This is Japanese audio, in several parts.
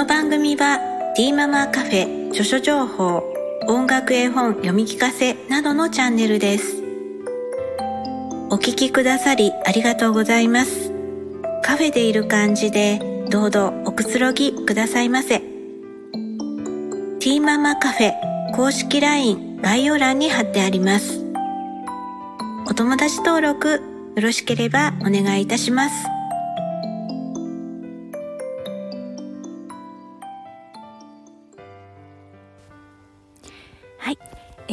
この番組はティーママカフェ著書情報音楽絵本読み聞かせなどのチャンネルです。お聞きくださりありがとうございます。カフェでいる感じでどうぞおくつろぎくださいませ。ティーママカフェ公式 LINE 概要欄に貼ってあります。お友達登録よろしければお願いいたします。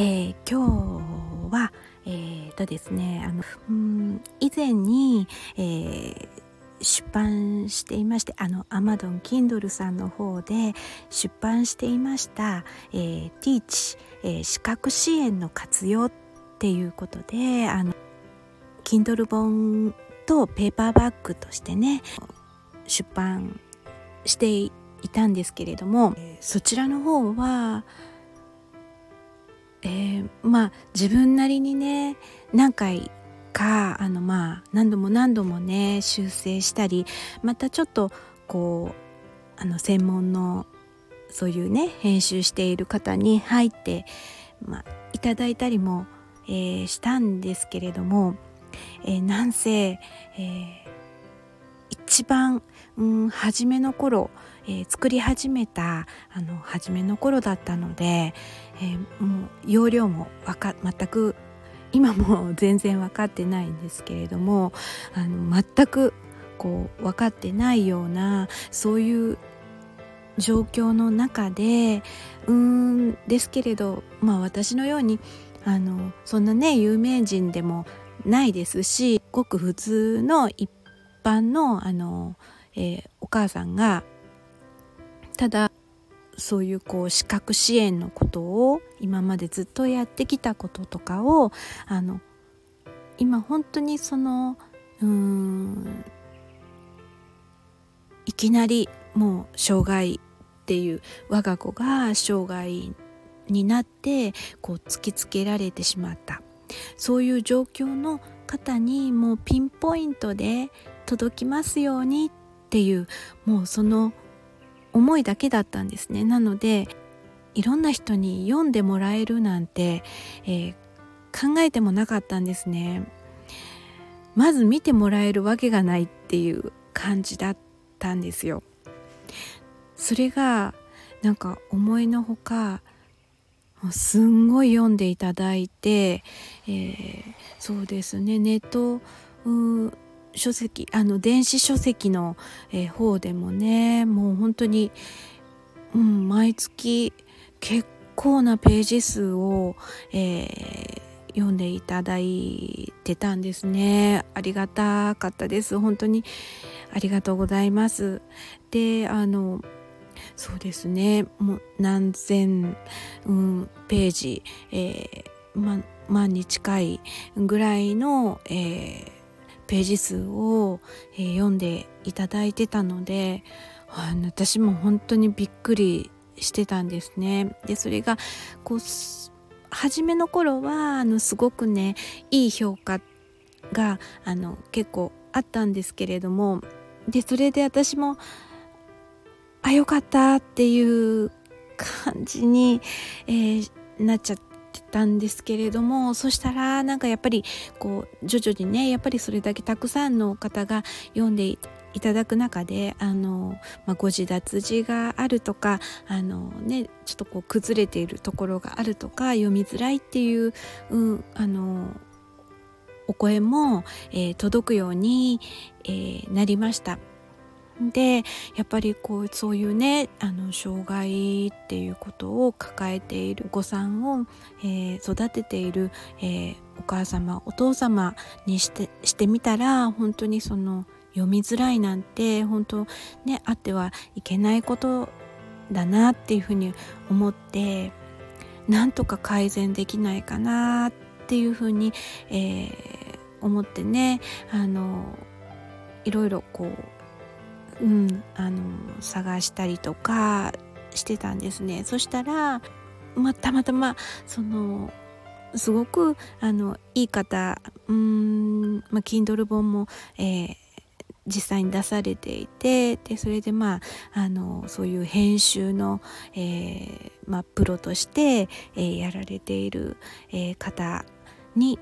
えー、今日はえー、とですねあのうん以前に、えー、出版していましてあのアマゾン Kindle さんの方で出版していました「えー、Teach、えー、視覚支援の活用」っていうことであの Kindle 本とペーパーバッグとしてね出版していたんですけれどもそちらの方は、えー、まあ自分なりにね何回かあのまあ何度も何度もね修正したりまたちょっとこうあの専門のそういうね編集している方に入って、まあ、いただいたりも、えー、したんですけれどもえー、なんせ、えー、一番、うん、初めの頃、えー、作り始めたあの初めの頃だったので、えー、もう容量もわか全く今も 全然分かってないんですけれどもあの全くこう分かってないようなそういう状況の中でうーんですけれどまあ私のようにあのそんなね有名人でもないですしごく普通の一般のあの、えー、お母さんがただそういうこう資格支援のことを今までずっとやってきたこととかをあの今本当にそのうんいきなりもう障害っていう我が子が障害になってこう突きつけられてしまった。そういう状況の方にもうピンポイントで届きますようにっていうもうその思いだけだったんですね。なのでいろんな人に読んでもらえるなんて、えー、考えてもなかったんですね。まず見てもらえるわけがないっていう感じだったんですよ。それがなんか思いのほかすんごい読んでいただいて、えー、そうですね。ネット書籍あの電子書籍の、えー、方でもねもう本当に、うん、毎月結構なページ数を、えー、読んでいただいてたんですね。ありがたかったです。本当にありがとうございます。であのそうですね。もう何千、うん、ページ、えー、ま、万に近いぐらいの、えー、ページ数を、えー、読んでいただいてたのであの私も本当にびっくりしてたんですね。でそれがこう初めの頃はあのすごくねいい評価があの結構あったんですけれどもでそれで私もあよかったっていう感じに、えー、なっちゃってたんですけれどもそしたらなんかやっぱりこう徐々にねやっぱりそれだけたくさんの方が読んでいただく中であの、まあ、誤字脱字があるとかあの、ね、ちょっとこう崩れているところがあるとか読みづらいっていう、うん、あのお声も、えー、届くように、えー、なりました。でやっぱりこうそういうねあの障害っていうことを抱えているお子さんを、えー、育てている、えー、お母様お父様にしてしてみたら本当にその読みづらいなんて本当ねあってはいけないことだなっていうふうに思ってなんとか改善できないかなっていうふうに、えー、思ってねあのいろいろこううん、あの探したりとかしてたんですね。そしたら、まあ、たまたまそのすごくあのいい方うん、まあ、Kindle 本も、えー、実際に出されていてでそれでまああのそういう編集の、えー、まあ、プロとして、えー、やられている、えー、方に、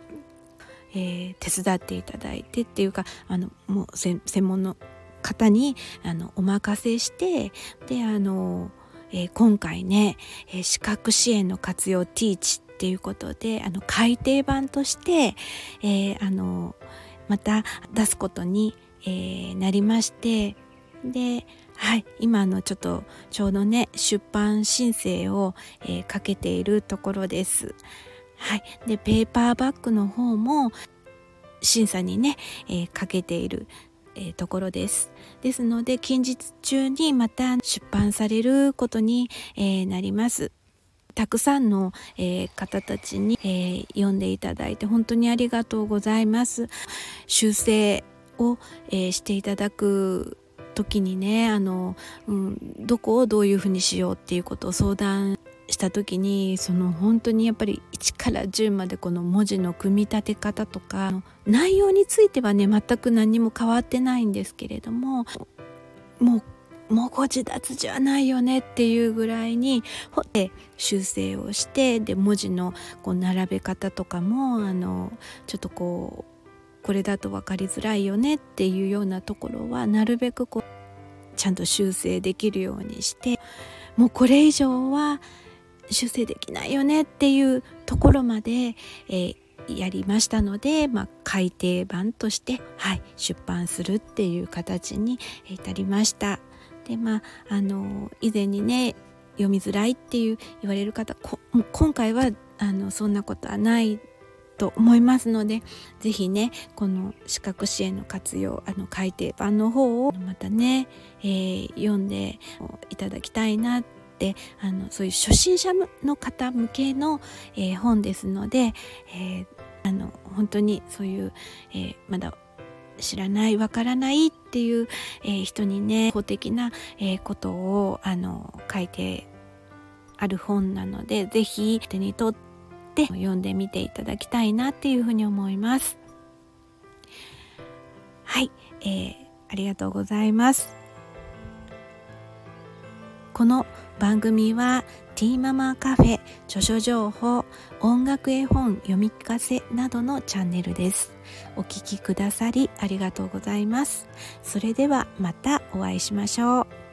え手伝っていただいてっていうかあのもう専門の方にあのお任せしてであの、え今回ね、え資格支援の活用ティーチっていうことであの改訂版として、えあのまた出すことにえー、なりましてではい今のちょっとちょうどね出版申請を、えー、かけているところです。はい、でペーパーバッグの方も審査にね、えー、かけている、えー、ところです。ですので近日中にまた出版されることに、えー、なります。たくさんの、えー、方たちに、えー、読んでいただいて本当にありがとうございます。修正を、えー、していただく時にねあの、うん、どこをどういうふうにしようっていうことを相談した時にその本当にやっぱり1から10までこの文字の組み立て方とか内容についてはね全く何も変わってないんですけれどももうもう誤字脱字はないよねっていうぐらいに修正をしてで文字のこう並べ方とかもあのちょっとこうこれだと分かりづらいよねっていうようなところはなるべくこうちゃんと修正できるようにしてもうこれ以上は修正できないよねっていうところまで、えー、やりましたので、まあ、改訂版として、はい、出版するっていう形に至りました。でまああの以前にね読みづらいっていう言われる方今回はあのそんなことはないと思いますので是非ねこの資格支援の活用あの改訂版の方をまたね、えー、読んでいただきたいなってあのそういう初心者の方向けの、えー、本ですので、えー、あの本当にそういう、えー、まだ知らないわからないっていう、えー、人にね公的な、えー、ことをあの書いてある本なので是非手に取って読んでみていただきたいなっていうふうに思います。はい、えー、ありがとうございます。この番組はティーママカフェ著書情報音楽絵本読み聞かせなどのチャンネルです。お聴きくださりありがとうございます。それではまたお会いしましょう。